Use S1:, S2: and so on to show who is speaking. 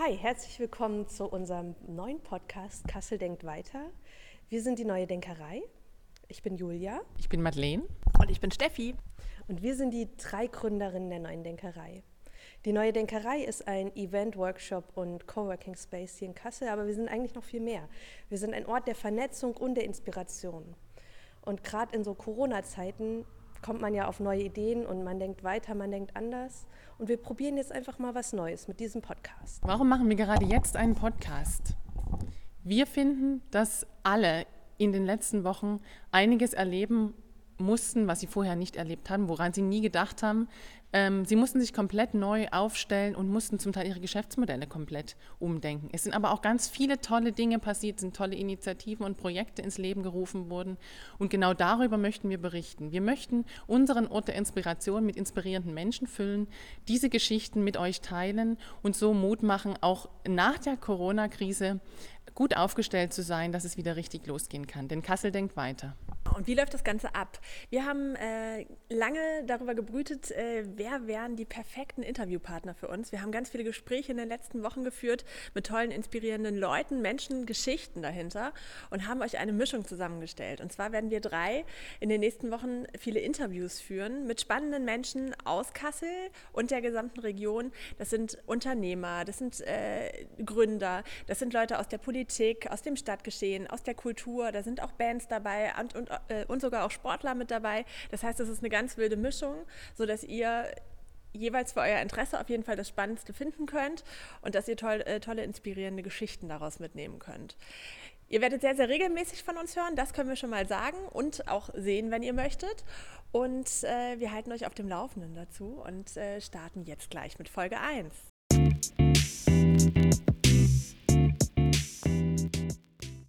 S1: Hi, herzlich willkommen zu unserem neuen Podcast Kassel denkt weiter. Wir sind die neue Denkerei. Ich bin Julia.
S2: Ich bin Madeleine.
S3: Und ich bin Steffi.
S1: Und wir sind die drei Gründerinnen der neuen Denkerei. Die neue Denkerei ist ein Event, Workshop und Coworking Space hier in Kassel, aber wir sind eigentlich noch viel mehr. Wir sind ein Ort der Vernetzung und der Inspiration. Und gerade in so Corona-Zeiten kommt man ja auf neue Ideen und man denkt weiter, man denkt anders. Und wir probieren jetzt einfach mal was Neues mit diesem Podcast.
S2: Warum machen wir gerade jetzt einen Podcast? Wir finden, dass alle in den letzten Wochen einiges erleben mussten, was sie vorher nicht erlebt haben, woran sie nie gedacht haben. Ähm, sie mussten sich komplett neu aufstellen und mussten zum Teil ihre Geschäftsmodelle komplett umdenken. Es sind aber auch ganz viele tolle Dinge passiert, sind tolle Initiativen und Projekte ins Leben gerufen worden. Und genau darüber möchten wir berichten. Wir möchten unseren Ort der Inspiration mit inspirierenden Menschen füllen, diese Geschichten mit euch teilen und so Mut machen, auch nach der Corona-Krise gut aufgestellt zu sein, dass es wieder richtig losgehen kann. Denn Kassel denkt weiter.
S3: Und wie läuft das Ganze ab? Wir haben äh, lange darüber gebrütet, äh, wer wären die perfekten Interviewpartner für uns. Wir haben ganz viele Gespräche in den letzten Wochen geführt mit tollen, inspirierenden Leuten, Menschen, Geschichten dahinter und haben euch eine Mischung zusammengestellt. Und zwar werden wir drei in den nächsten Wochen viele Interviews führen mit spannenden Menschen aus Kassel und der gesamten Region. Das sind Unternehmer, das sind äh, Gründer, das sind Leute aus der Politik, aus dem Stadtgeschehen, aus der Kultur, da sind auch Bands dabei und, und äh, und sogar auch Sportler mit dabei. Das heißt, es ist eine ganz wilde Mischung, sodass ihr jeweils für euer Interesse auf jeden Fall das Spannendste finden könnt und dass ihr toll, äh, tolle, inspirierende Geschichten daraus mitnehmen könnt. Ihr werdet sehr, sehr regelmäßig von uns hören, das können wir schon mal sagen und auch sehen, wenn ihr möchtet. Und äh, wir halten euch auf dem Laufenden dazu und äh, starten jetzt gleich mit Folge 1.